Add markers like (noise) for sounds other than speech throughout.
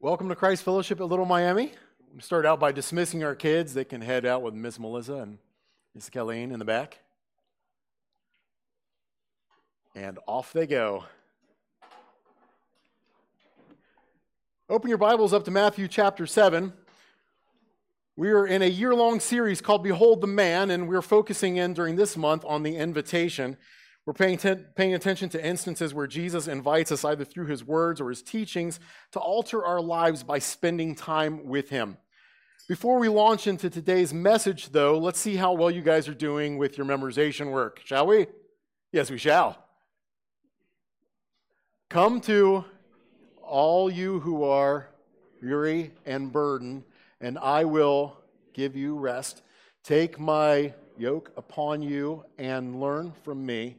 Welcome to Christ Fellowship at Little Miami. We start out by dismissing our kids. They can head out with Miss Melissa and Miss Colleen in the back. And off they go. Open your Bibles up to Matthew chapter 7. We are in a year long series called Behold the Man, and we're focusing in during this month on the invitation. We're paying, paying attention to instances where Jesus invites us either through his words or his teachings to alter our lives by spending time with him. Before we launch into today's message, though, let's see how well you guys are doing with your memorization work, shall we? Yes, we shall. Come to all you who are weary and burdened, and I will give you rest. Take my yoke upon you and learn from me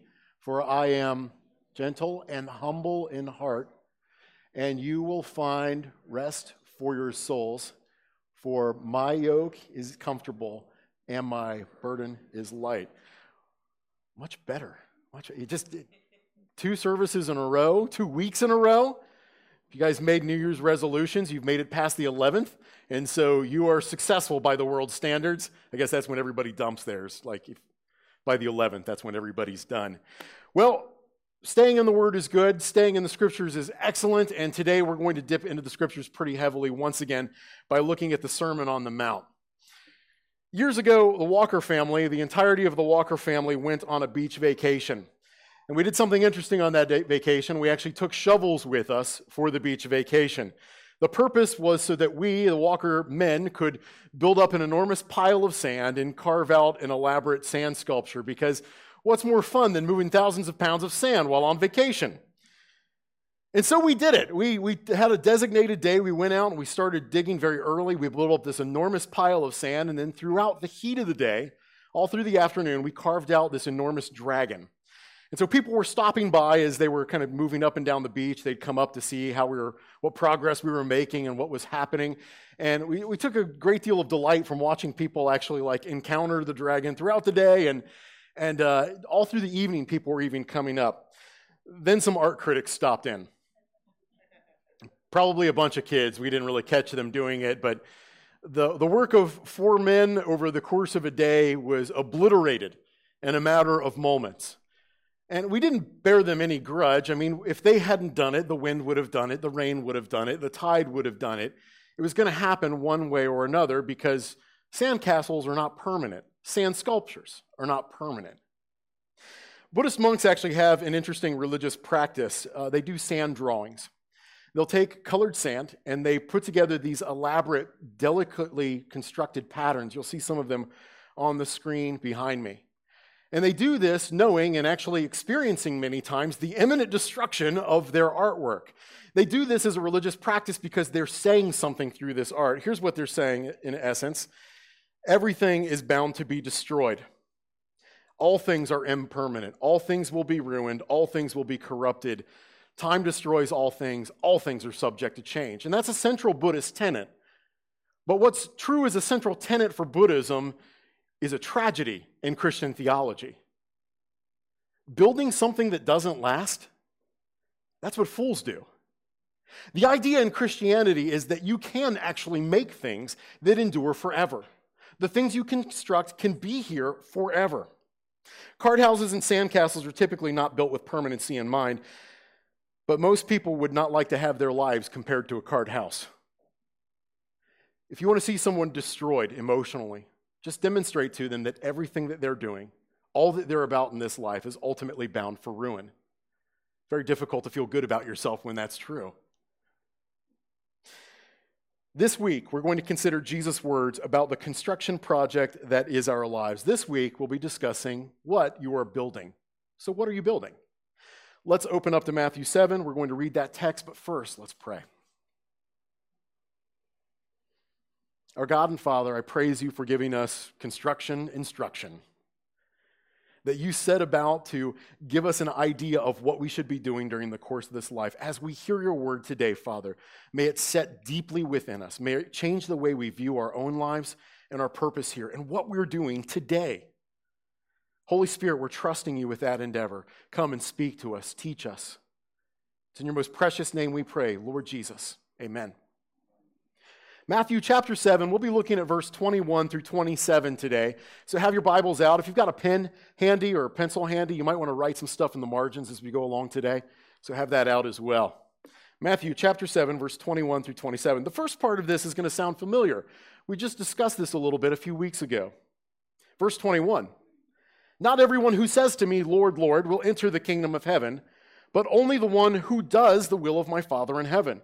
for I am gentle and humble in heart, and you will find rest for your souls. For my yoke is comfortable and my burden is light. Much better. Much. You just two services in a row, two weeks in a row. If you guys made New Year's resolutions, you've made it past the 11th, and so you are successful by the world standards. I guess that's when everybody dumps theirs. Like if, by the 11th, that's when everybody's done. Well, staying in the Word is good, staying in the Scriptures is excellent, and today we're going to dip into the Scriptures pretty heavily once again by looking at the Sermon on the Mount. Years ago, the Walker family, the entirety of the Walker family, went on a beach vacation. And we did something interesting on that vacation. We actually took shovels with us for the beach vacation. The purpose was so that we, the Walker men, could build up an enormous pile of sand and carve out an elaborate sand sculpture because What's more fun than moving thousands of pounds of sand while on vacation? And so we did it. We, we had a designated day. We went out and we started digging very early. We blew up this enormous pile of sand. And then throughout the heat of the day, all through the afternoon, we carved out this enormous dragon. And so people were stopping by as they were kind of moving up and down the beach. They'd come up to see how we were, what progress we were making and what was happening. And we, we took a great deal of delight from watching people actually like encounter the dragon throughout the day and, and uh, all through the evening, people were even coming up. Then some art critics stopped in. Probably a bunch of kids. We didn't really catch them doing it, but the, the work of four men over the course of a day was obliterated in a matter of moments. And we didn't bear them any grudge. I mean, if they hadn't done it, the wind would have done it, the rain would have done it, the tide would have done it. It was going to happen one way or another because sandcastles are not permanent. Sand sculptures are not permanent. Buddhist monks actually have an interesting religious practice. Uh, they do sand drawings. They'll take colored sand and they put together these elaborate, delicately constructed patterns. You'll see some of them on the screen behind me. And they do this knowing and actually experiencing many times the imminent destruction of their artwork. They do this as a religious practice because they're saying something through this art. Here's what they're saying in essence everything is bound to be destroyed. All things are impermanent. All things will be ruined. All things will be corrupted. Time destroys all things. All things are subject to change. And that's a central Buddhist tenet. But what's true as a central tenet for Buddhism is a tragedy in Christian theology. Building something that doesn't last, that's what fools do. The idea in Christianity is that you can actually make things that endure forever. The things you construct can be here forever. Card houses and sandcastles are typically not built with permanency in mind, but most people would not like to have their lives compared to a card house. If you want to see someone destroyed emotionally, just demonstrate to them that everything that they're doing, all that they're about in this life, is ultimately bound for ruin. Very difficult to feel good about yourself when that's true. This week, we're going to consider Jesus' words about the construction project that is our lives. This week, we'll be discussing what you are building. So, what are you building? Let's open up to Matthew 7. We're going to read that text, but first, let's pray. Our God and Father, I praise you for giving us construction instruction that you set about to give us an idea of what we should be doing during the course of this life. As we hear your word today, Father, may it set deeply within us. May it change the way we view our own lives and our purpose here and what we're doing today. Holy Spirit, we're trusting you with that endeavor. Come and speak to us, teach us. It's in your most precious name we pray, Lord Jesus. Amen. Matthew chapter 7, we'll be looking at verse 21 through 27 today. So have your Bibles out. If you've got a pen handy or a pencil handy, you might want to write some stuff in the margins as we go along today. So have that out as well. Matthew chapter 7, verse 21 through 27. The first part of this is going to sound familiar. We just discussed this a little bit a few weeks ago. Verse 21 Not everyone who says to me, Lord, Lord, will enter the kingdom of heaven, but only the one who does the will of my Father in heaven.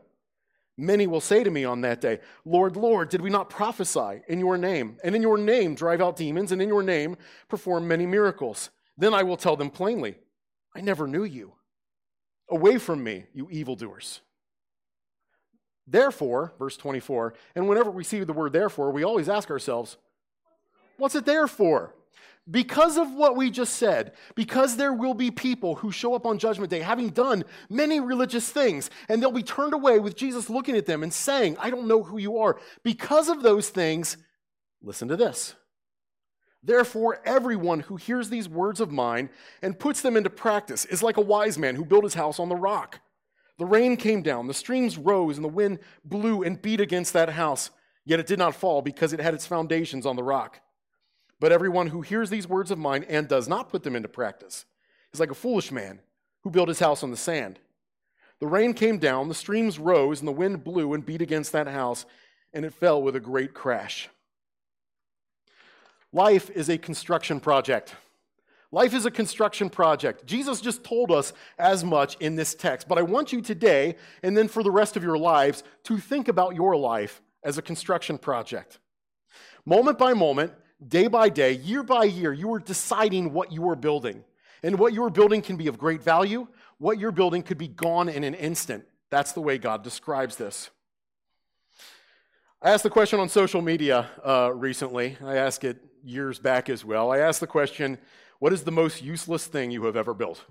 Many will say to me on that day, Lord, Lord, did we not prophesy in your name, and in your name drive out demons, and in your name perform many miracles? Then I will tell them plainly, I never knew you. Away from me, you evildoers. Therefore, verse 24, and whenever we see the word therefore, we always ask ourselves, what's it there for? Because of what we just said, because there will be people who show up on Judgment Day having done many religious things, and they'll be turned away with Jesus looking at them and saying, I don't know who you are. Because of those things, listen to this. Therefore, everyone who hears these words of mine and puts them into practice is like a wise man who built his house on the rock. The rain came down, the streams rose, and the wind blew and beat against that house, yet it did not fall because it had its foundations on the rock. But everyone who hears these words of mine and does not put them into practice is like a foolish man who built his house on the sand. The rain came down, the streams rose, and the wind blew and beat against that house, and it fell with a great crash. Life is a construction project. Life is a construction project. Jesus just told us as much in this text, but I want you today, and then for the rest of your lives, to think about your life as a construction project. Moment by moment, day by day, year by year, you are deciding what you are building. And what you are building can be of great value. What you're building could be gone in an instant. That's the way God describes this. I asked the question on social media uh, recently. I asked it years back as well. I asked the question, What is the most useless thing you have ever built?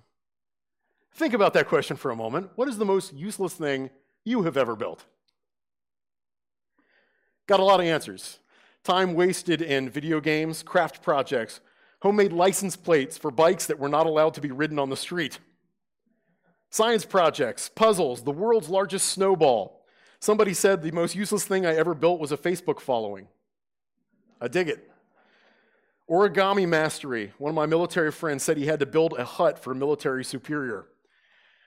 Think about that question for a moment. What is the most useless thing you have ever built? Got a lot of answers time wasted in video games, craft projects, homemade license plates for bikes that were not allowed to be ridden on the street, science projects, puzzles, the world's largest snowball. Somebody said the most useless thing I ever built was a Facebook following. I dig it. Origami mastery. One of my military friends said he had to build a hut for a military superior.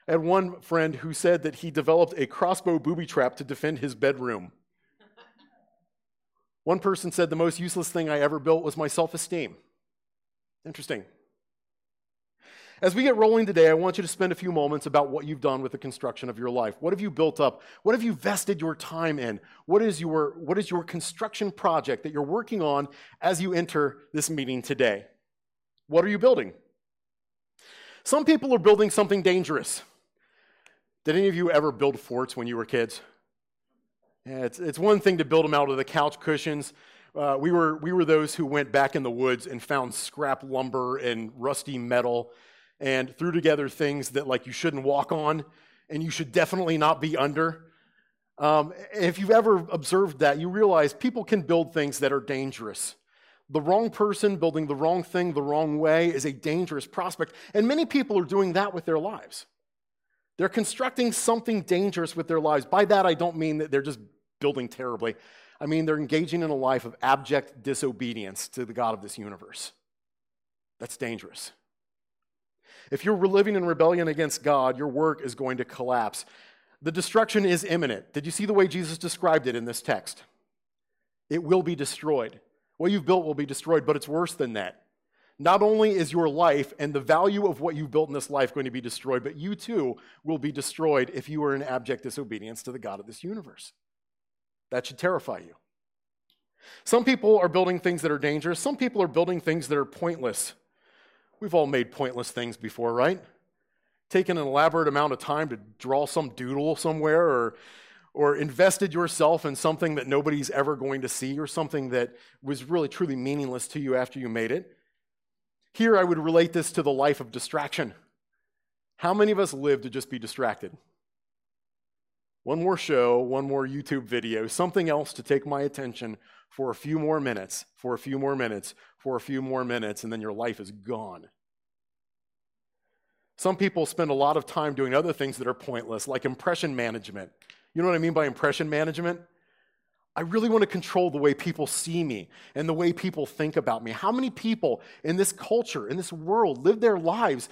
I had one friend who said that he developed a crossbow booby trap to defend his bedroom. One person said the most useless thing I ever built was my self esteem. Interesting. As we get rolling today, I want you to spend a few moments about what you've done with the construction of your life. What have you built up? What have you vested your time in? What is your, what is your construction project that you're working on as you enter this meeting today? What are you building? Some people are building something dangerous. Did any of you ever build forts when you were kids? It's, it's one thing to build them out of the couch cushions. Uh, we, were, we were those who went back in the woods and found scrap lumber and rusty metal and threw together things that like you shouldn't walk on and you should definitely not be under. Um, if you've ever observed that, you realize people can build things that are dangerous. The wrong person building the wrong thing the wrong way is a dangerous prospect, and many people are doing that with their lives. They're constructing something dangerous with their lives. By that, I don't mean that they're just building terribly. I mean, they're engaging in a life of abject disobedience to the God of this universe. That's dangerous. If you're living in rebellion against God, your work is going to collapse. The destruction is imminent. Did you see the way Jesus described it in this text? It will be destroyed. What you've built will be destroyed, but it's worse than that. Not only is your life and the value of what you've built in this life going to be destroyed, but you too will be destroyed if you are in abject disobedience to the God of this universe. That should terrify you. Some people are building things that are dangerous, some people are building things that are pointless. We've all made pointless things before, right? Taken an elaborate amount of time to draw some doodle somewhere or or invested yourself in something that nobody's ever going to see or something that was really truly meaningless to you after you made it. Here I would relate this to the life of distraction. How many of us live to just be distracted? One more show, one more YouTube video, something else to take my attention for a few more minutes, for a few more minutes, for a few more minutes, and then your life is gone. Some people spend a lot of time doing other things that are pointless, like impression management. You know what I mean by impression management? I really want to control the way people see me and the way people think about me. How many people in this culture, in this world, live their lives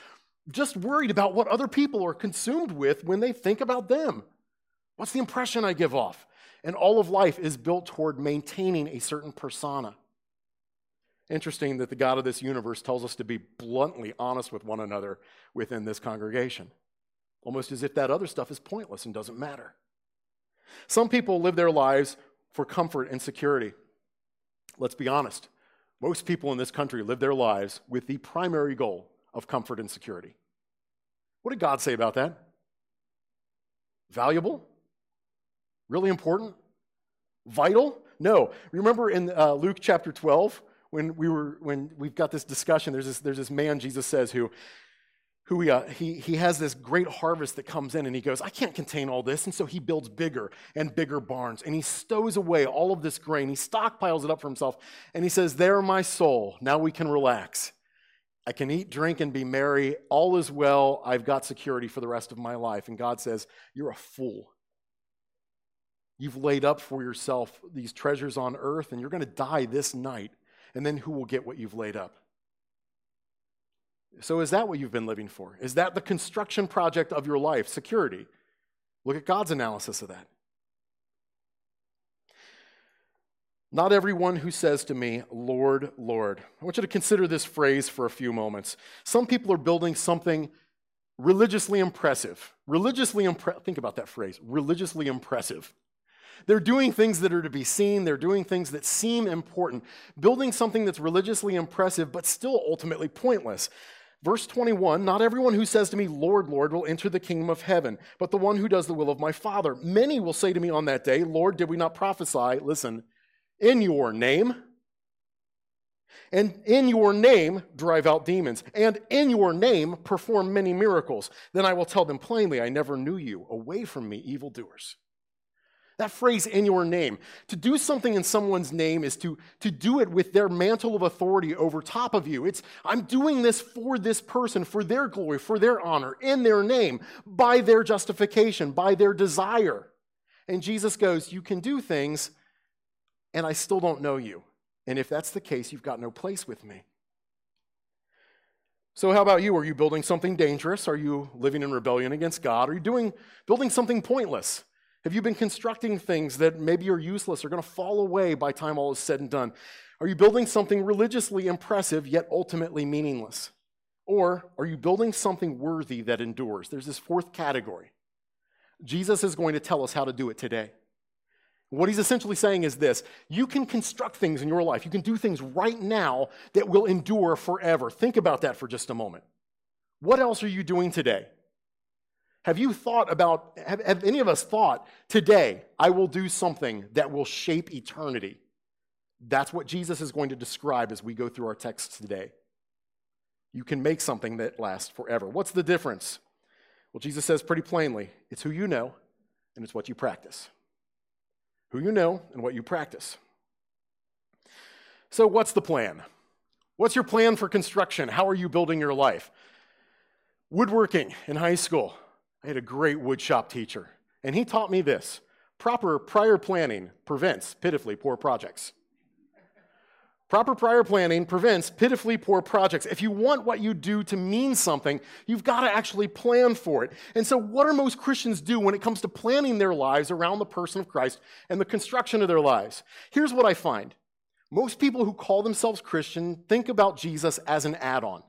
just worried about what other people are consumed with when they think about them? What's the impression I give off? And all of life is built toward maintaining a certain persona. Interesting that the God of this universe tells us to be bluntly honest with one another within this congregation, almost as if that other stuff is pointless and doesn't matter. Some people live their lives for comfort and security. Let's be honest. Most people in this country live their lives with the primary goal of comfort and security. What did God say about that? Valuable? Really important? Vital? No. Remember in uh, Luke chapter 12 when we were when we've got this discussion there's this there's this man Jesus says who who he, uh, he, he has this great harvest that comes in and he goes, I can't contain all this. And so he builds bigger and bigger barns and he stows away all of this grain. He stockpiles it up for himself and he says, There, my soul, now we can relax. I can eat, drink, and be merry. All is well. I've got security for the rest of my life. And God says, You're a fool. You've laid up for yourself these treasures on earth and you're going to die this night. And then who will get what you've laid up? So, is that what you've been living for? Is that the construction project of your life, security? Look at God's analysis of that. Not everyone who says to me, Lord, Lord. I want you to consider this phrase for a few moments. Some people are building something religiously impressive. Religiously impressive. Think about that phrase religiously impressive. They're doing things that are to be seen, they're doing things that seem important, building something that's religiously impressive but still ultimately pointless. Verse 21 Not everyone who says to me, Lord, Lord, will enter the kingdom of heaven, but the one who does the will of my Father. Many will say to me on that day, Lord, did we not prophesy, listen, in your name? And in your name drive out demons, and in your name perform many miracles. Then I will tell them plainly, I never knew you. Away from me, evildoers. That phrase, in your name. To do something in someone's name is to, to do it with their mantle of authority over top of you. It's, I'm doing this for this person, for their glory, for their honor, in their name, by their justification, by their desire. And Jesus goes, You can do things, and I still don't know you. And if that's the case, you've got no place with me. So, how about you? Are you building something dangerous? Are you living in rebellion against God? Are you doing, building something pointless? Have you been constructing things that maybe are useless or going to fall away by time all is said and done? Are you building something religiously impressive yet ultimately meaningless? Or are you building something worthy that endures? There's this fourth category. Jesus is going to tell us how to do it today. What he's essentially saying is this you can construct things in your life, you can do things right now that will endure forever. Think about that for just a moment. What else are you doing today? Have you thought about, have, have, any of us thought, today I will do something that will shape eternity? That's what Jesus is going to describe as we go through our text today. You can make something that lasts forever. What's the difference? Well, Jesus says pretty plainly it's who you know and it's what you practice. Who you know and what you practice. So, what's the plan? What's your plan for construction? How are you building your life? Woodworking in high school. I had a great woodshop teacher, and he taught me this proper prior planning prevents pitifully poor projects. Proper prior planning prevents pitifully poor projects. If you want what you do to mean something, you've got to actually plan for it. And so, what do most Christians do when it comes to planning their lives around the person of Christ and the construction of their lives? Here's what I find most people who call themselves Christian think about Jesus as an add on.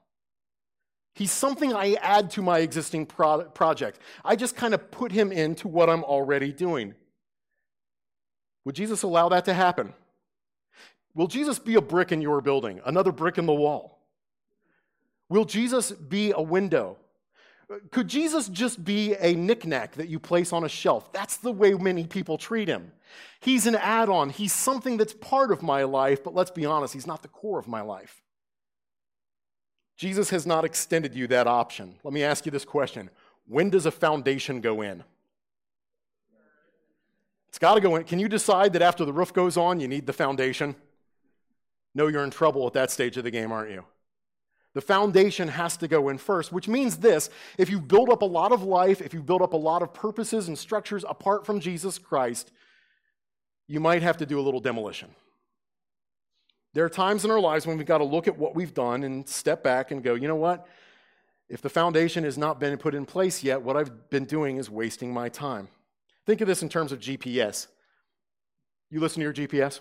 He's something I add to my existing pro- project. I just kind of put him into what I'm already doing. Would Jesus allow that to happen? Will Jesus be a brick in your building, another brick in the wall? Will Jesus be a window? Could Jesus just be a knickknack that you place on a shelf? That's the way many people treat him. He's an add on, he's something that's part of my life, but let's be honest, he's not the core of my life. Jesus has not extended you that option. Let me ask you this question When does a foundation go in? It's got to go in. Can you decide that after the roof goes on, you need the foundation? No, you're in trouble at that stage of the game, aren't you? The foundation has to go in first, which means this if you build up a lot of life, if you build up a lot of purposes and structures apart from Jesus Christ, you might have to do a little demolition. There are times in our lives when we've got to look at what we've done and step back and go, you know what? If the foundation has not been put in place yet, what I've been doing is wasting my time. Think of this in terms of GPS. You listen to your GPS?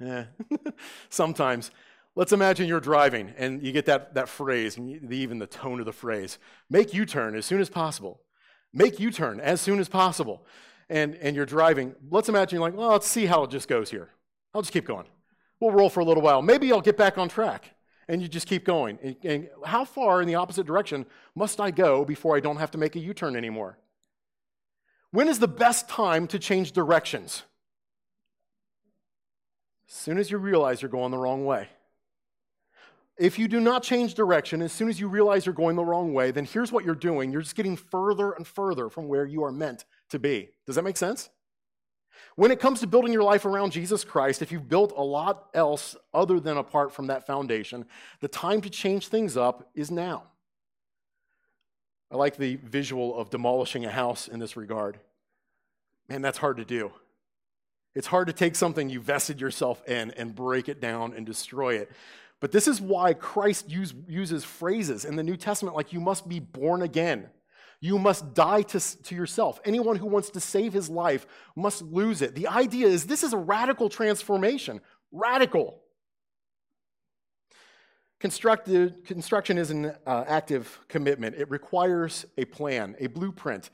Yeah, (laughs) sometimes. Let's imagine you're driving and you get that, that phrase, and even the tone of the phrase make U turn as soon as possible. Make U turn as soon as possible. And, and you're driving. Let's imagine you're like, well, let's see how it just goes here. I'll just keep going. We'll roll for a little while. Maybe I'll get back on track. And you just keep going. And, and how far in the opposite direction must I go before I don't have to make a U turn anymore? When is the best time to change directions? As soon as you realize you're going the wrong way. If you do not change direction, as soon as you realize you're going the wrong way, then here's what you're doing. You're just getting further and further from where you are meant to be. Does that make sense? When it comes to building your life around Jesus Christ, if you've built a lot else other than apart from that foundation, the time to change things up is now. I like the visual of demolishing a house in this regard. Man, that's hard to do. It's hard to take something you vested yourself in and break it down and destroy it. But this is why Christ use, uses phrases in the New Testament like you must be born again. You must die to, to yourself. Anyone who wants to save his life must lose it. The idea is this is a radical transformation. Radical. Constructed, construction is an uh, active commitment. It requires a plan, a blueprint.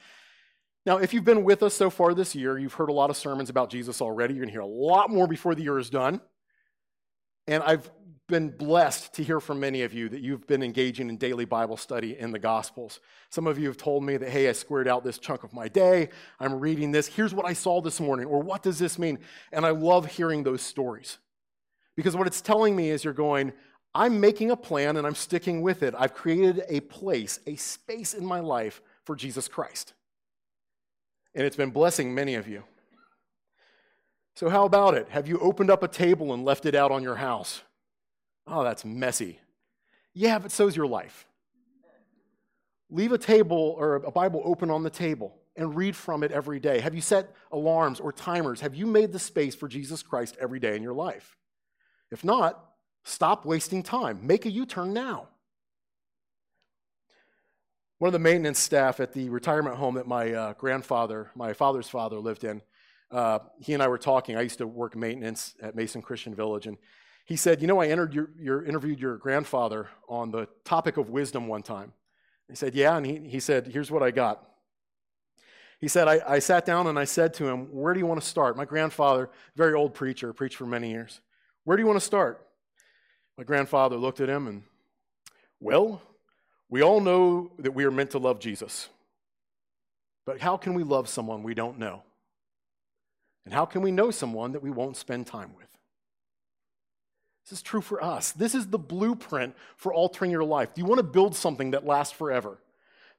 Now, if you've been with us so far this year, you've heard a lot of sermons about Jesus already. You're going to hear a lot more before the year is done. And I've been blessed to hear from many of you that you've been engaging in daily Bible study in the Gospels. Some of you have told me that, hey, I squared out this chunk of my day. I'm reading this. Here's what I saw this morning, or what does this mean? And I love hearing those stories. Because what it's telling me is you're going, I'm making a plan and I'm sticking with it. I've created a place, a space in my life for Jesus Christ. And it's been blessing many of you. So, how about it? Have you opened up a table and left it out on your house? Oh, that's messy. Yeah, but so's your life. Leave a table or a Bible open on the table and read from it every day. Have you set alarms or timers? Have you made the space for Jesus Christ every day in your life? If not, stop wasting time. Make a U turn now. One of the maintenance staff at the retirement home that my uh, grandfather, my father's father, lived in, uh, he and I were talking. I used to work maintenance at Mason Christian Village, and he said, You know, I your, your, interviewed your grandfather on the topic of wisdom one time. He said, Yeah. And he, he said, Here's what I got. He said, I, I sat down and I said to him, Where do you want to start? My grandfather, very old preacher, preached for many years. Where do you want to start? My grandfather looked at him and, Well, we all know that we are meant to love Jesus. But how can we love someone we don't know? And how can we know someone that we won't spend time with? This is true for us. This is the blueprint for altering your life. Do you want to build something that lasts forever?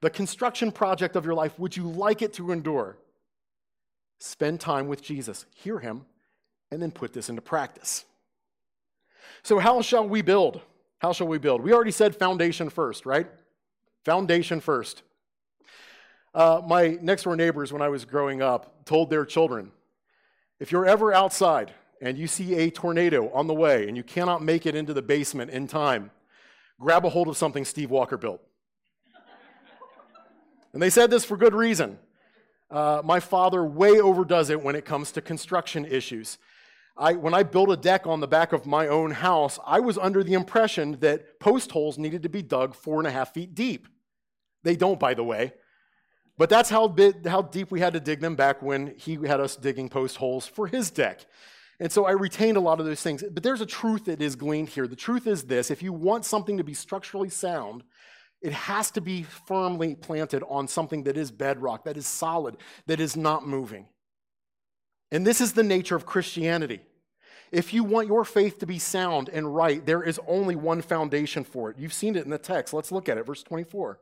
The construction project of your life, would you like it to endure? Spend time with Jesus, hear him, and then put this into practice. So, how shall we build? How shall we build? We already said foundation first, right? Foundation first. Uh, my next door neighbors, when I was growing up, told their children if you're ever outside and you see a tornado on the way and you cannot make it into the basement in time, grab a hold of something Steve Walker built. and they said this for good reason. Uh, my father way overdoes it when it comes to construction issues. I, when I built a deck on the back of my own house, I was under the impression that post holes needed to be dug four and a half feet deep. They don't, by the way. But that's how, how deep we had to dig them back when he had us digging post holes for his deck. And so I retained a lot of those things. But there's a truth that is gleaned here. The truth is this if you want something to be structurally sound, it has to be firmly planted on something that is bedrock, that is solid, that is not moving. And this is the nature of Christianity. If you want your faith to be sound and right, there is only one foundation for it. You've seen it in the text. Let's look at it, verse 24.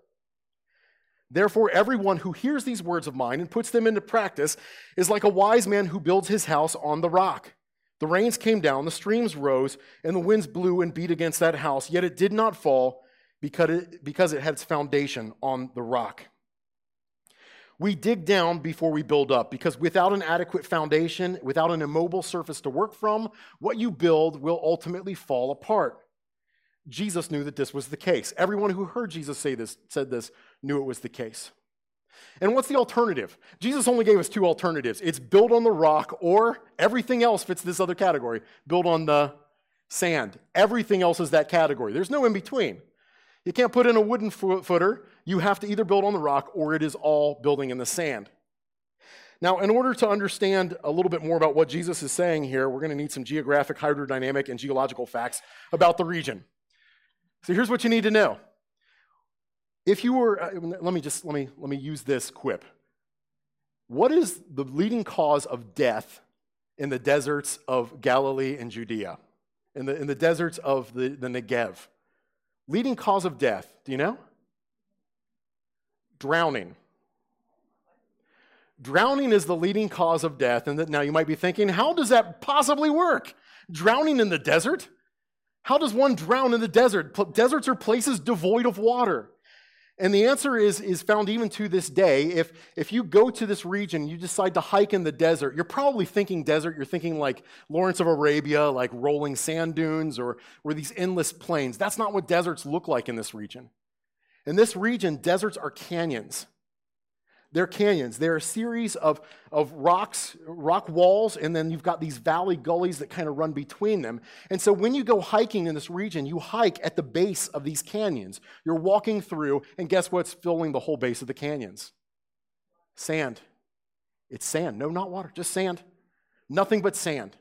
Therefore, everyone who hears these words of mine and puts them into practice is like a wise man who builds his house on the rock. The rains came down, the streams rose, and the winds blew and beat against that house, yet it did not fall because it, because it had its foundation on the rock. We dig down before we build up because without an adequate foundation, without an immobile surface to work from, what you build will ultimately fall apart. Jesus knew that this was the case. Everyone who heard Jesus say this, said this, knew it was the case. And what's the alternative? Jesus only gave us two alternatives. It's build on the rock, or everything else fits this other category build on the sand. Everything else is that category. There's no in between. You can't put in a wooden footer. You have to either build on the rock or it is all building in the sand. Now, in order to understand a little bit more about what Jesus is saying here, we're going to need some geographic, hydrodynamic, and geological facts about the region. So here's what you need to know. If you were, uh, let me just let me let me use this quip. What is the leading cause of death in the deserts of Galilee and Judea? In the, in the deserts of the, the Negev? Leading cause of death, do you know? Drowning. Drowning is the leading cause of death. And now you might be thinking, how does that possibly work? Drowning in the desert? How does one drown in the desert? Deserts are places devoid of water. And the answer is, is found even to this day. If, if you go to this region, you decide to hike in the desert, you're probably thinking desert, you're thinking like Lawrence of Arabia, like rolling sand dunes or, or these endless plains. That's not what deserts look like in this region. In this region, deserts are canyons. They're canyons. They're a series of, of rocks, rock walls, and then you've got these valley gullies that kind of run between them. And so when you go hiking in this region, you hike at the base of these canyons. You're walking through, and guess what's filling the whole base of the canyons? Sand. It's sand. No, not water, just sand. Nothing but sand.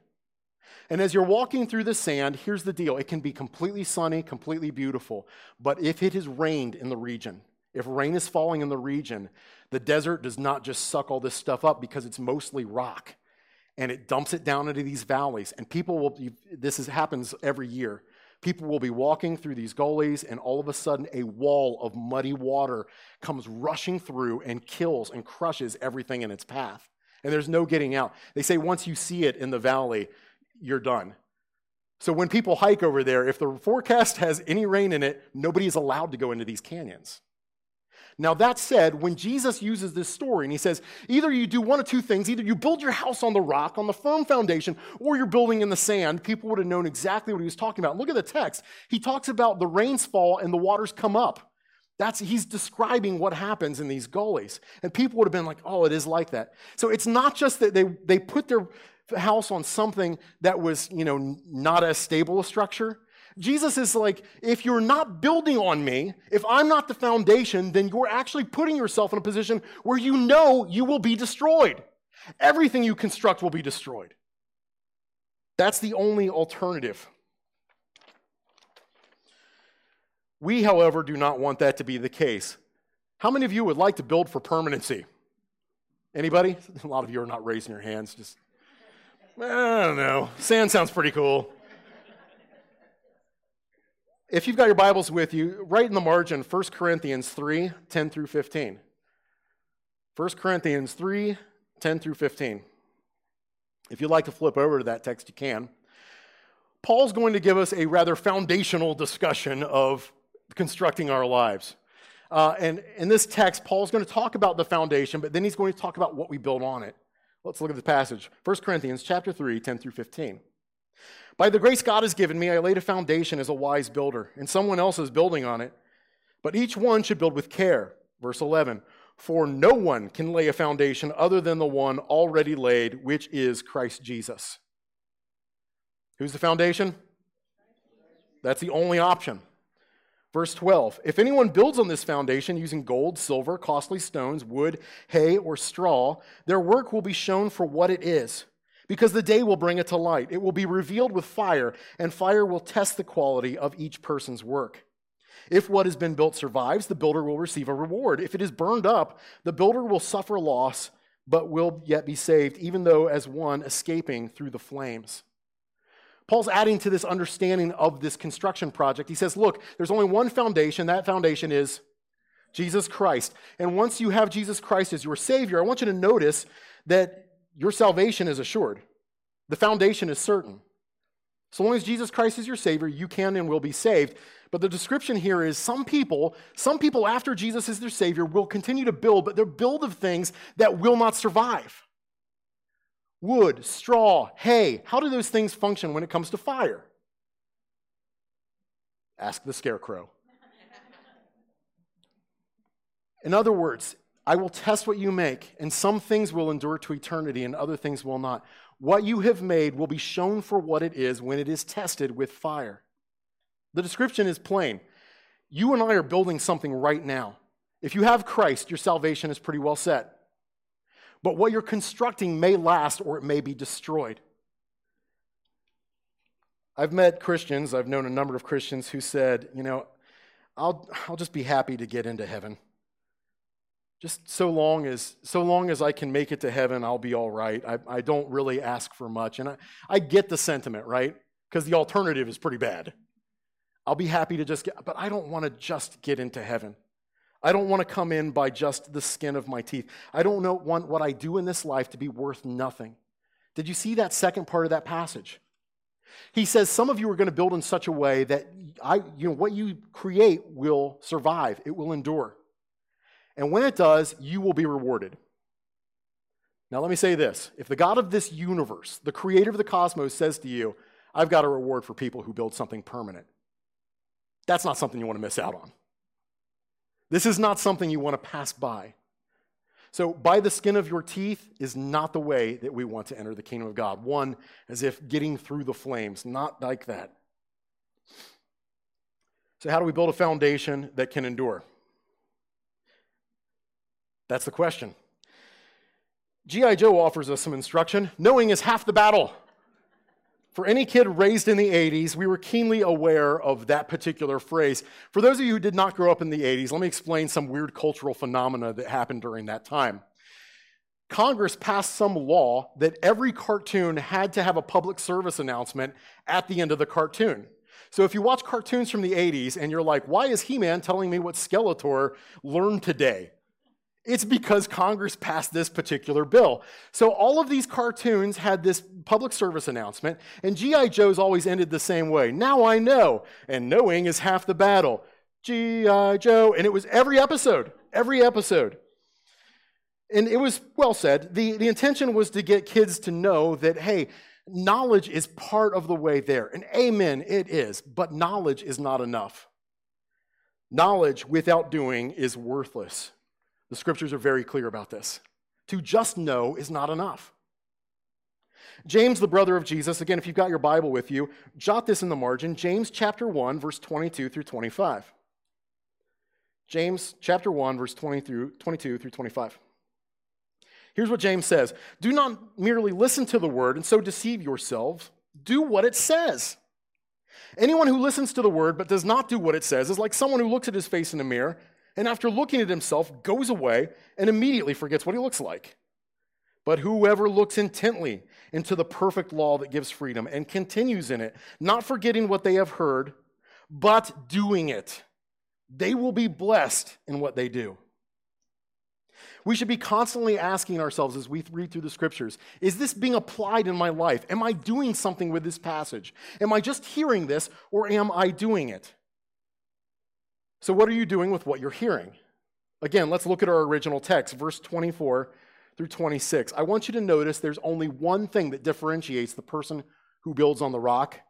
And as you're walking through the sand, here's the deal it can be completely sunny, completely beautiful. But if it has rained in the region, if rain is falling in the region, the desert does not just suck all this stuff up because it's mostly rock and it dumps it down into these valleys. And people will, be, this is, happens every year. People will be walking through these gullies, and all of a sudden, a wall of muddy water comes rushing through and kills and crushes everything in its path. And there's no getting out. They say once you see it in the valley, you're done. So when people hike over there, if the forecast has any rain in it, nobody is allowed to go into these canyons. Now, that said, when Jesus uses this story and he says, either you do one of two things, either you build your house on the rock, on the firm foundation, or you're building in the sand, people would have known exactly what he was talking about. Look at the text. He talks about the rains fall and the waters come up. That's, he's describing what happens in these gullies. And people would have been like, oh, it is like that. So it's not just that they, they put their house on something that was, you know, not as stable a structure. Jesus is like, if you're not building on me, if I'm not the foundation, then you're actually putting yourself in a position where you know you will be destroyed. Everything you construct will be destroyed. That's the only alternative. We, however, do not want that to be the case. How many of you would like to build for permanency? Anybody? (laughs) A lot of you are not raising your hands. Just, I don't know. Sand sounds pretty cool if you've got your Bibles with you, write in the margin 1 Corinthians 3 10 through 15. 1 Corinthians 3 10 through 15. If you'd like to flip over to that text, you can. Paul's going to give us a rather foundational discussion of constructing our lives. Uh, and in this text, Paul's going to talk about the foundation, but then he's going to talk about what we build on it. Let's look at the passage. 1 Corinthians chapter 3, 10 through 15. By the grace God has given me, I laid a foundation as a wise builder, and someone else is building on it. But each one should build with care. Verse 11 For no one can lay a foundation other than the one already laid, which is Christ Jesus. Who's the foundation? That's the only option. Verse 12 If anyone builds on this foundation using gold, silver, costly stones, wood, hay, or straw, their work will be shown for what it is because the day will bring it to light. It will be revealed with fire, and fire will test the quality of each person's work. If what has been built survives, the builder will receive a reward. If it is burned up, the builder will suffer loss, but will yet be saved, even though as one escaping through the flames. Paul's adding to this understanding of this construction project. He says, Look, there's only one foundation. That foundation is Jesus Christ. And once you have Jesus Christ as your Savior, I want you to notice that your salvation is assured. The foundation is certain. So long as Jesus Christ is your Savior, you can and will be saved. But the description here is some people, some people after Jesus is their Savior will continue to build, but they'll build of things that will not survive. Wood, straw, hay, how do those things function when it comes to fire? Ask the scarecrow. In other words, I will test what you make, and some things will endure to eternity, and other things will not. What you have made will be shown for what it is when it is tested with fire. The description is plain. You and I are building something right now. If you have Christ, your salvation is pretty well set. But what you're constructing may last or it may be destroyed. I've met Christians, I've known a number of Christians who said, you know, I'll, I'll just be happy to get into heaven. Just so long as so long as I can make it to heaven, I'll be all right. I, I don't really ask for much. And I, I get the sentiment, right? Because the alternative is pretty bad. I'll be happy to just get, but I don't want to just get into heaven. I don't want to come in by just the skin of my teeth. I don't know, want what I do in this life to be worth nothing. Did you see that second part of that passage? He says some of you are going to build in such a way that I, you know, what you create will survive, it will endure. And when it does, you will be rewarded. Now, let me say this if the God of this universe, the creator of the cosmos, says to you, I've got a reward for people who build something permanent, that's not something you want to miss out on. This is not something you want to pass by. So, by the skin of your teeth is not the way that we want to enter the kingdom of God. One, as if getting through the flames, not like that. So, how do we build a foundation that can endure? That's the question. G.I. Joe offers us some instruction. Knowing is half the battle. For any kid raised in the 80s, we were keenly aware of that particular phrase. For those of you who did not grow up in the 80s, let me explain some weird cultural phenomena that happened during that time. Congress passed some law that every cartoon had to have a public service announcement at the end of the cartoon. So if you watch cartoons from the 80s and you're like, why is He Man telling me what Skeletor learned today? It's because Congress passed this particular bill. So all of these cartoons had this public service announcement, and G.I. Joe's always ended the same way. Now I know, and knowing is half the battle. G.I. Joe, and it was every episode, every episode. And it was well said. The, the intention was to get kids to know that, hey, knowledge is part of the way there. And amen, it is, but knowledge is not enough. Knowledge without doing is worthless. The scriptures are very clear about this. To just know is not enough. James, the brother of Jesus, again, if you've got your Bible with you, jot this in the margin James chapter 1, verse 22 through 25. James chapter 1, verse 20 through, 22 through 25. Here's what James says Do not merely listen to the word and so deceive yourselves, do what it says. Anyone who listens to the word but does not do what it says is like someone who looks at his face in a mirror and after looking at himself, goes away and immediately forgets what he looks like. But whoever looks intently into the perfect law that gives freedom and continues in it, not forgetting what they have heard, but doing it, they will be blessed in what they do. We should be constantly asking ourselves as we read through the scriptures is this being applied in my life? Am I doing something with this passage? Am I just hearing this or am I doing it? So, what are you doing with what you're hearing? Again, let's look at our original text, verse 24 through 26. I want you to notice there's only one thing that differentiates the person who builds on the rock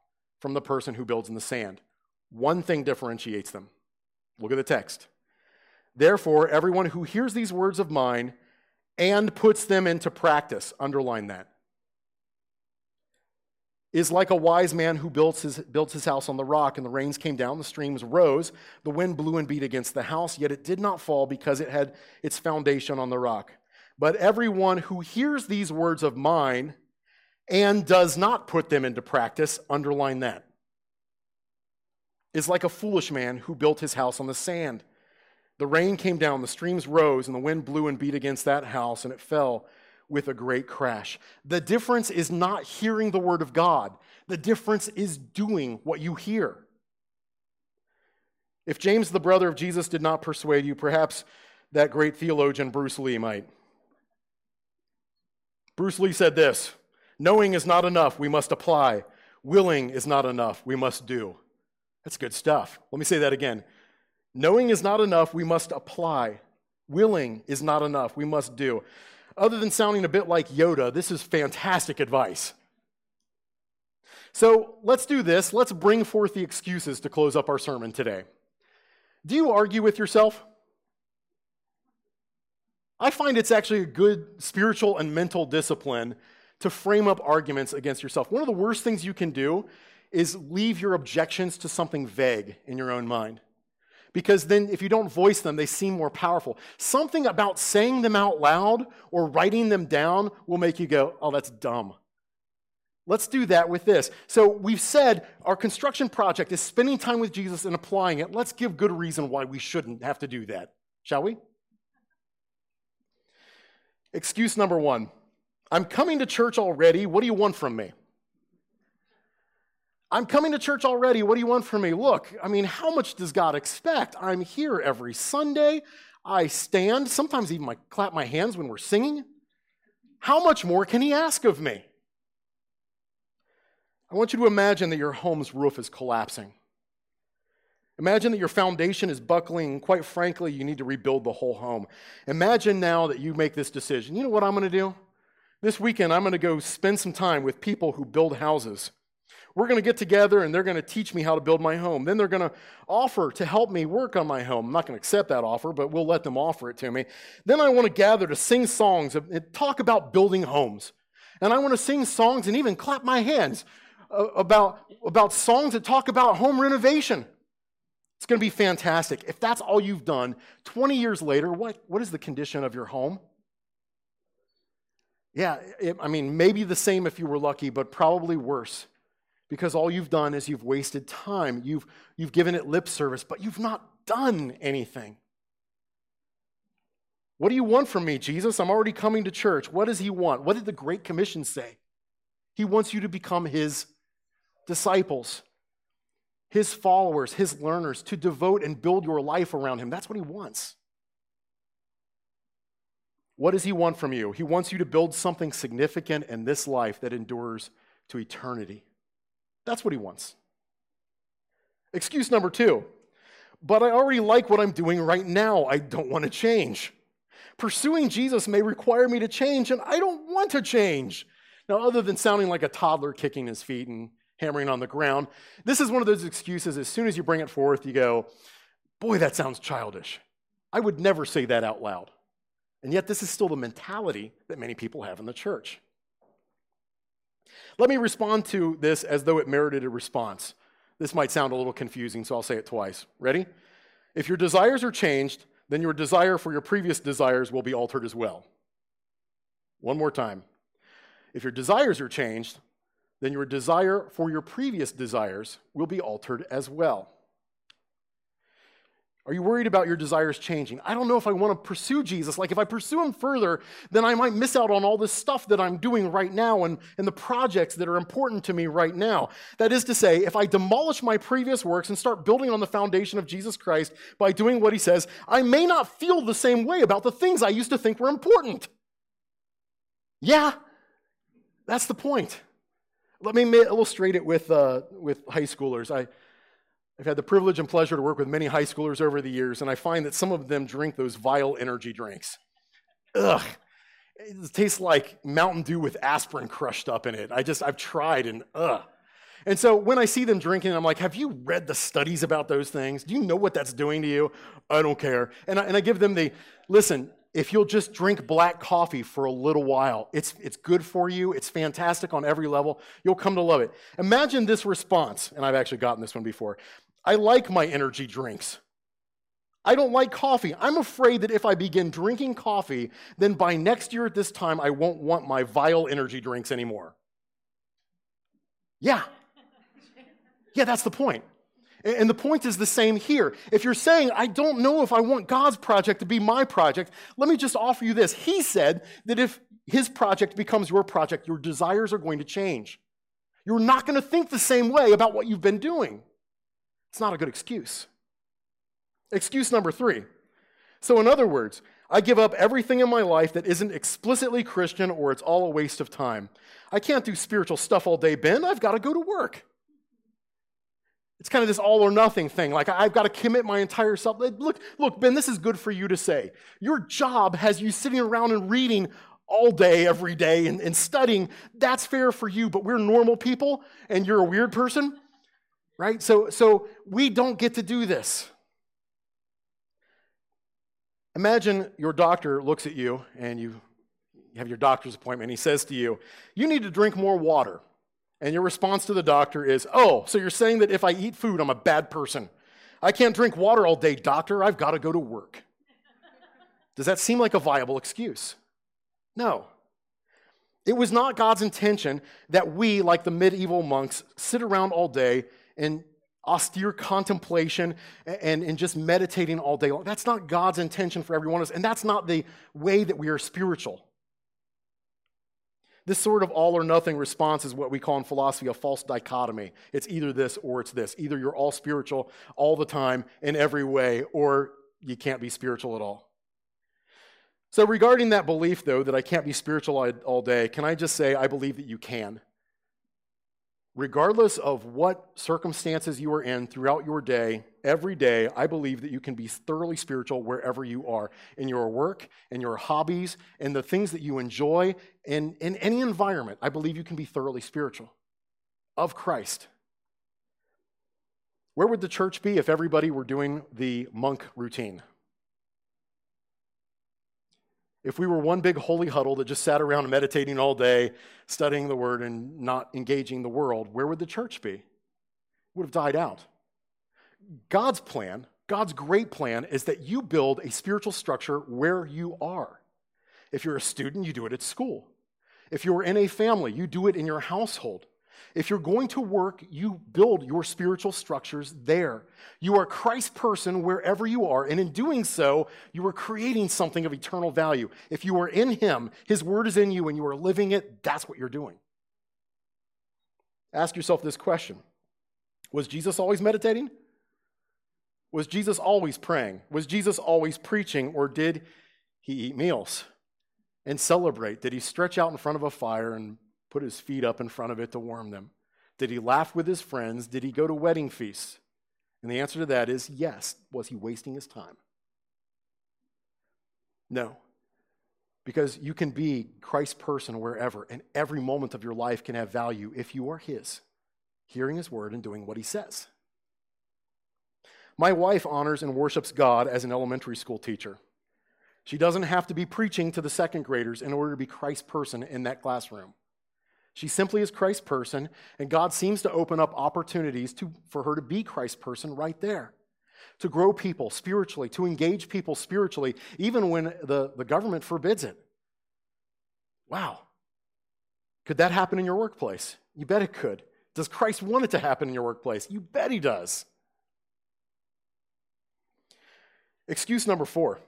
from the person who builds in the sand. One thing differentiates them. Look at the text. Therefore, everyone who hears these words of mine and puts them into practice, underline that, is like a wise man who builds his, builds his house on the rock, and the rains came down, the streams rose, the wind blew and beat against the house, yet it did not fall because it had its foundation on the rock. But everyone who hears these words of mine and does not put them into practice, underline that, is like a foolish man who built his house on the sand. The rain came down, the streams rose, and the wind blew and beat against that house, and it fell with a great crash. The difference is not hearing the word of God, the difference is doing what you hear. If James, the brother of Jesus, did not persuade you, perhaps that great theologian Bruce Lee might. Bruce Lee said this Knowing is not enough, we must apply. Willing is not enough. We must do. That's good stuff. Let me say that again. Knowing is not enough. We must apply. Willing is not enough. We must do. Other than sounding a bit like Yoda, this is fantastic advice. So let's do this. Let's bring forth the excuses to close up our sermon today. Do you argue with yourself? I find it's actually a good spiritual and mental discipline to frame up arguments against yourself. One of the worst things you can do is leave your objections to something vague in your own mind. Because then, if you don't voice them, they seem more powerful. Something about saying them out loud or writing them down will make you go, oh, that's dumb. Let's do that with this. So, we've said our construction project is spending time with Jesus and applying it. Let's give good reason why we shouldn't have to do that, shall we? Excuse number one I'm coming to church already. What do you want from me? I'm coming to church already. What do you want from me? Look, I mean, how much does God expect? I'm here every Sunday. I stand, sometimes even I clap my hands when we're singing. How much more can He ask of me? I want you to imagine that your home's roof is collapsing. Imagine that your foundation is buckling. Quite frankly, you need to rebuild the whole home. Imagine now that you make this decision. You know what I'm going to do? This weekend, I'm going to go spend some time with people who build houses. We're going to get together and they're going to teach me how to build my home. Then they're going to offer to help me work on my home. I'm not going to accept that offer, but we'll let them offer it to me. Then I want to gather to sing songs and talk about building homes. And I want to sing songs and even clap my hands uh, about, about songs that talk about home renovation. It's going to be fantastic. If that's all you've done, 20 years later, what, what is the condition of your home? Yeah, it, I mean, maybe the same if you were lucky, but probably worse. Because all you've done is you've wasted time. You've, you've given it lip service, but you've not done anything. What do you want from me, Jesus? I'm already coming to church. What does he want? What did the Great Commission say? He wants you to become his disciples his followers, his learners, to devote and build your life around him. That's what he wants. What does he want from you? He wants you to build something significant in this life that endures to eternity. That's what he wants. Excuse number two, but I already like what I'm doing right now. I don't want to change. Pursuing Jesus may require me to change, and I don't want to change. Now, other than sounding like a toddler kicking his feet and hammering on the ground. This is one of those excuses, as soon as you bring it forth, you go, Boy, that sounds childish. I would never say that out loud. And yet, this is still the mentality that many people have in the church. Let me respond to this as though it merited a response. This might sound a little confusing, so I'll say it twice. Ready? If your desires are changed, then your desire for your previous desires will be altered as well. One more time. If your desires are changed, then your desire for your previous desires will be altered as well. Are you worried about your desires changing? I don't know if I want to pursue Jesus. Like, if I pursue him further, then I might miss out on all this stuff that I'm doing right now and, and the projects that are important to me right now. That is to say, if I demolish my previous works and start building on the foundation of Jesus Christ by doing what he says, I may not feel the same way about the things I used to think were important. Yeah, that's the point. Let me illustrate it with, uh, with high schoolers. I, I've had the privilege and pleasure to work with many high schoolers over the years, and I find that some of them drink those vile energy drinks. Ugh. It tastes like Mountain Dew with aspirin crushed up in it. I just, I've tried and ugh. And so when I see them drinking, I'm like, have you read the studies about those things? Do you know what that's doing to you? I don't care. And I, and I give them the listen, if you'll just drink black coffee for a little while, it's, it's good for you. It's fantastic on every level. You'll come to love it. Imagine this response, and I've actually gotten this one before. I like my energy drinks. I don't like coffee. I'm afraid that if I begin drinking coffee, then by next year at this time, I won't want my vile energy drinks anymore. Yeah. Yeah, that's the point. And the point is the same here. If you're saying, I don't know if I want God's project to be my project, let me just offer you this. He said that if his project becomes your project, your desires are going to change. You're not going to think the same way about what you've been doing. It's not a good excuse. Excuse number three So, in other words, I give up everything in my life that isn't explicitly Christian or it's all a waste of time. I can't do spiritual stuff all day, Ben. I've got to go to work. It's kind of this all or nothing thing. Like, I've got to commit my entire self. Look, look, Ben, this is good for you to say. Your job has you sitting around and reading all day, every day, and, and studying. That's fair for you, but we're normal people, and you're a weird person, right? So, so we don't get to do this. Imagine your doctor looks at you and you have your doctor's appointment. He says to you, You need to drink more water. And your response to the doctor is, Oh, so you're saying that if I eat food, I'm a bad person. I can't drink water all day, doctor. I've got to go to work. Does that seem like a viable excuse? No. It was not God's intention that we, like the medieval monks, sit around all day and austere contemplation and, and just meditating all day long. That's not God's intention for every one of us, and that's not the way that we are spiritual. This sort of all or nothing response is what we call in philosophy a false dichotomy. It's either this or it's this. Either you're all spiritual all the time in every way, or you can't be spiritual at all. So, regarding that belief, though, that I can't be spiritual all day, can I just say I believe that you can? Regardless of what circumstances you are in throughout your day, every day, I believe that you can be thoroughly spiritual wherever you are in your work, in your hobbies, in the things that you enjoy, in, in any environment. I believe you can be thoroughly spiritual of Christ. Where would the church be if everybody were doing the monk routine? If we were one big holy huddle that just sat around meditating all day, studying the word and not engaging the world, where would the church be? It would have died out. God's plan, God's great plan, is that you build a spiritual structure where you are. If you're a student, you do it at school. If you're in a family, you do it in your household. If you're going to work, you build your spiritual structures there. You are Christ's person wherever you are, and in doing so, you are creating something of eternal value. If you are in Him, His word is in you, and you are living it, that's what you're doing. Ask yourself this question Was Jesus always meditating? Was Jesus always praying? Was Jesus always preaching, or did he eat meals and celebrate? Did he stretch out in front of a fire and put his feet up in front of it to warm them? Did he laugh with his friends? Did he go to wedding feasts? And the answer to that is yes. Was he wasting his time? No. Because you can be Christ's person wherever, and every moment of your life can have value if you are his, hearing his word and doing what he says. My wife honors and worships God as an elementary school teacher. She doesn't have to be preaching to the second graders in order to be Christ's person in that classroom. She simply is Christ's person, and God seems to open up opportunities to, for her to be Christ's person right there. To grow people spiritually, to engage people spiritually, even when the, the government forbids it. Wow. Could that happen in your workplace? You bet it could. Does Christ want it to happen in your workplace? You bet he does. Excuse number four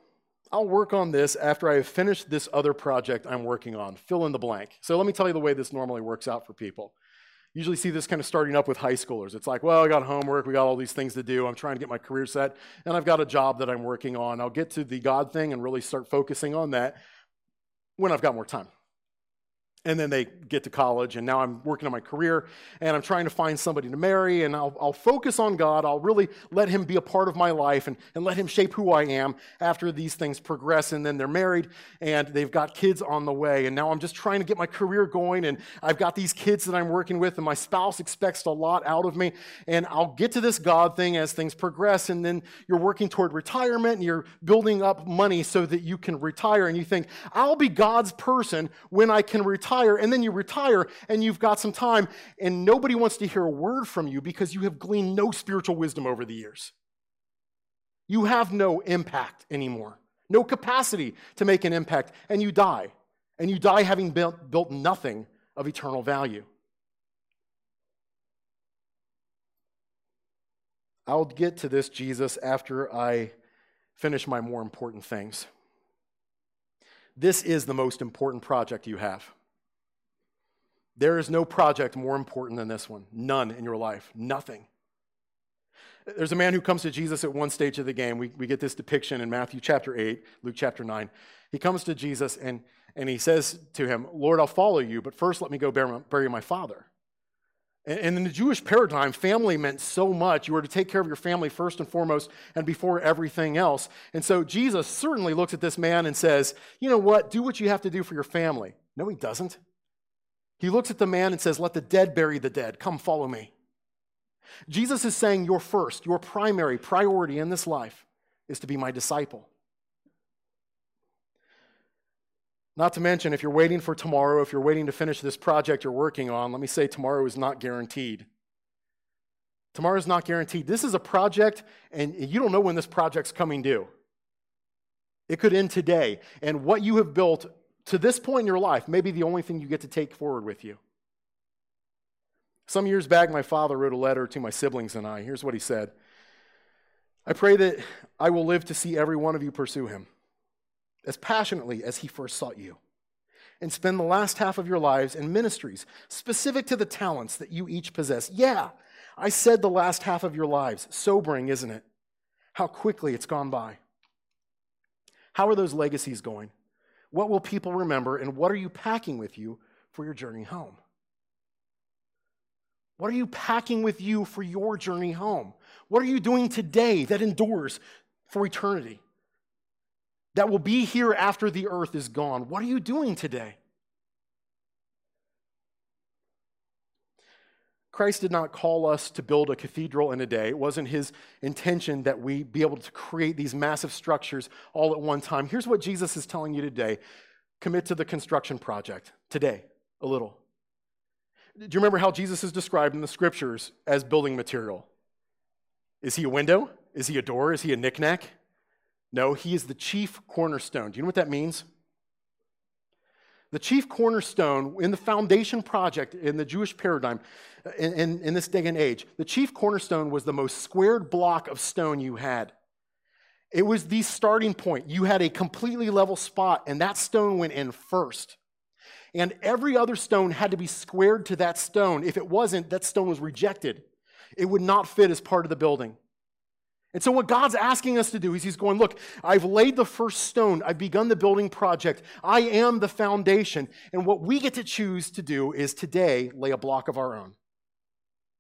I'll work on this after I have finished this other project I'm working on. Fill in the blank. So let me tell you the way this normally works out for people. Usually see this kind of starting up with high schoolers. It's like, well, I got homework, we got all these things to do. I'm trying to get my career set, and I've got a job that I'm working on. I'll get to the God thing and really start focusing on that when I've got more time and then they get to college and now i'm working on my career and i'm trying to find somebody to marry and i'll, I'll focus on god. I'll really let him be a part of my life and, and let him shape who i am after these things progress. And then they're married and they've got kids on the way. And now i'm just trying to get my career going and i've got these kids that i'm working with and my spouse expects a lot out of me. And i'll get to this god thing as things progress and then you're working toward retirement and you're building up money so that you can retire. And you think i'll be god's person when i can retire retire, and then you retire and you've got some time, and nobody wants to hear a word from you because you have gleaned no spiritual wisdom over the years. You have no impact anymore, no capacity to make an impact, and you die. And you die having built, built nothing of eternal value. I'll get to this, Jesus, after I finish my more important things. This is the most important project you have. There is no project more important than this one. None in your life. Nothing. There's a man who comes to Jesus at one stage of the game. We, we get this depiction in Matthew chapter 8, Luke chapter 9. He comes to Jesus and, and he says to him, Lord, I'll follow you, but first let me go bury my, bury my father. And in the Jewish paradigm, family meant so much. You were to take care of your family first and foremost and before everything else. And so Jesus certainly looks at this man and says, You know what? Do what you have to do for your family. No, he doesn't. He looks at the man and says, Let the dead bury the dead. Come follow me. Jesus is saying, Your first, your primary priority in this life is to be my disciple. Not to mention, if you're waiting for tomorrow, if you're waiting to finish this project you're working on, let me say tomorrow is not guaranteed. Tomorrow is not guaranteed. This is a project, and you don't know when this project's coming due. It could end today. And what you have built to this point in your life may be the only thing you get to take forward with you. Some years back, my father wrote a letter to my siblings and I. Here's what he said I pray that I will live to see every one of you pursue him as passionately as he first sought you, and spend the last half of your lives in ministries specific to the talents that you each possess. Yeah, I said the last half of your lives. Sobering, isn't it? How quickly it's gone by. How are those legacies going? What will people remember, and what are you packing with you for your journey home? What are you packing with you for your journey home? What are you doing today that endures for eternity? that will be here after the earth is gone. What are you doing today? Christ did not call us to build a cathedral in a day. It wasn't his intention that we be able to create these massive structures all at one time. Here's what Jesus is telling you today commit to the construction project today, a little. Do you remember how Jesus is described in the scriptures as building material? Is he a window? Is he a door? Is he a knickknack? No, he is the chief cornerstone. Do you know what that means? The chief cornerstone in the foundation project in the Jewish paradigm uh, in, in, in, this day and age, the chief cornerstone was the most squared block of stone you had. It was the starting point. You had a completely level spot, and that stone went in first. And every other stone had to be squared to that stone. If it wasn't, that stone was rejected. It would not fit as part of the building. And so, what God's asking us to do is He's going, Look, I've laid the first stone. I've begun the building project. I am the foundation. And what we get to choose to do is today lay a block of our own.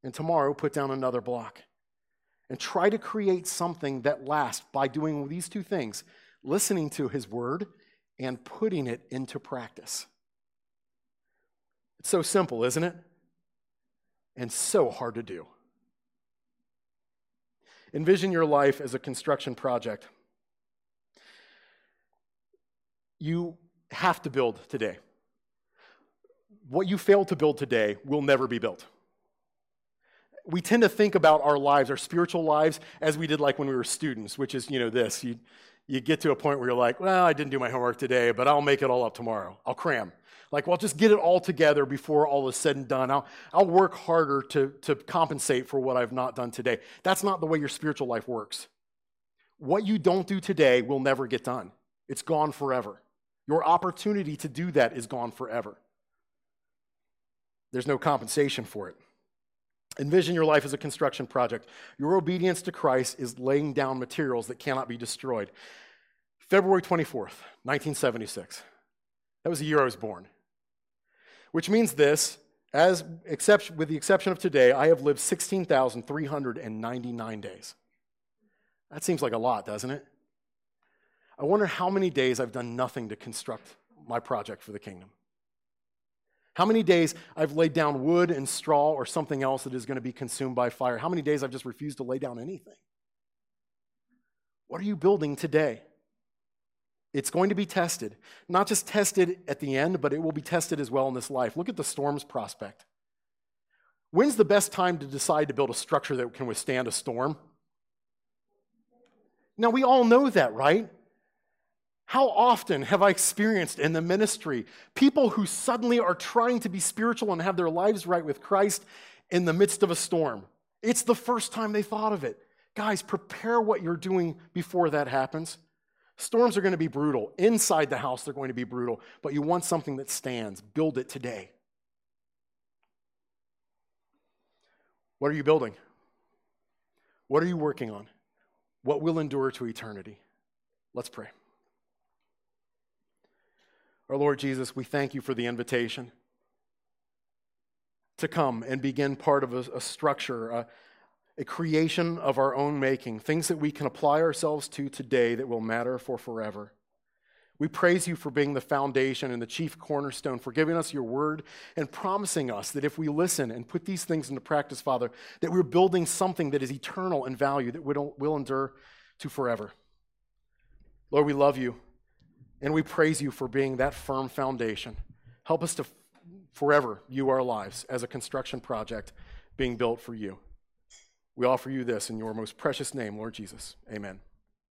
And tomorrow, put down another block. And try to create something that lasts by doing these two things listening to His word and putting it into practice. It's so simple, isn't it? And so hard to do. Envision your life as a construction project. You have to build today. What you fail to build today will never be built. We tend to think about our lives, our spiritual lives, as we did like when we were students, which is, you know, this. You, you get to a point where you're like, well, I didn't do my homework today, but I'll make it all up tomorrow. I'll cram. Like, well, just get it all together before all is said and done. I'll, I'll work harder to, to compensate for what I've not done today. That's not the way your spiritual life works. What you don't do today will never get done, it's gone forever. Your opportunity to do that is gone forever. There's no compensation for it. Envision your life as a construction project. Your obedience to Christ is laying down materials that cannot be destroyed. February 24th, 1976. That was the year I was born which means this as except, with the exception of today, I have lived 16,399 days. That seems like a lot, doesn't it? I wonder how many days I've done nothing to construct my project for the kingdom. How many days I've laid down wood and straw or something else that is going to be consumed by fire. How many days I've just refused to lay down anything. What are you building today? It's going to be tested. Not just tested at the end, but it will be tested as well in this life. Look at the storms prospect. When's the best time to decide to build a structure that can withstand a storm? Now, we all know that, right? How often have I experienced in the ministry people who suddenly are trying to be spiritual and have their lives right with Christ in the midst of a storm? It's the first time they thought of it. Guys, prepare what you're doing before that happens. Storms are going to be brutal. Inside the house, they're going to be brutal. But you want something that stands. Build it today. What are you building? What are you working on? What will endure to eternity? Let's pray. Our Lord Jesus, we thank you for the invitation to come and begin part of a, a structure, a, a creation of our own making, things that we can apply ourselves to today that will matter for forever. We praise you for being the foundation and the chief cornerstone, for giving us your word and promising us that if we listen and put these things into practice, Father, that we're building something that is eternal in value, that will, endure to forever. Lord, we love you and we praise you for being that firm foundation. Help us to forever view our lives as a construction project being built for you. We offer you this in your most precious name, Lord Jesus. Amen.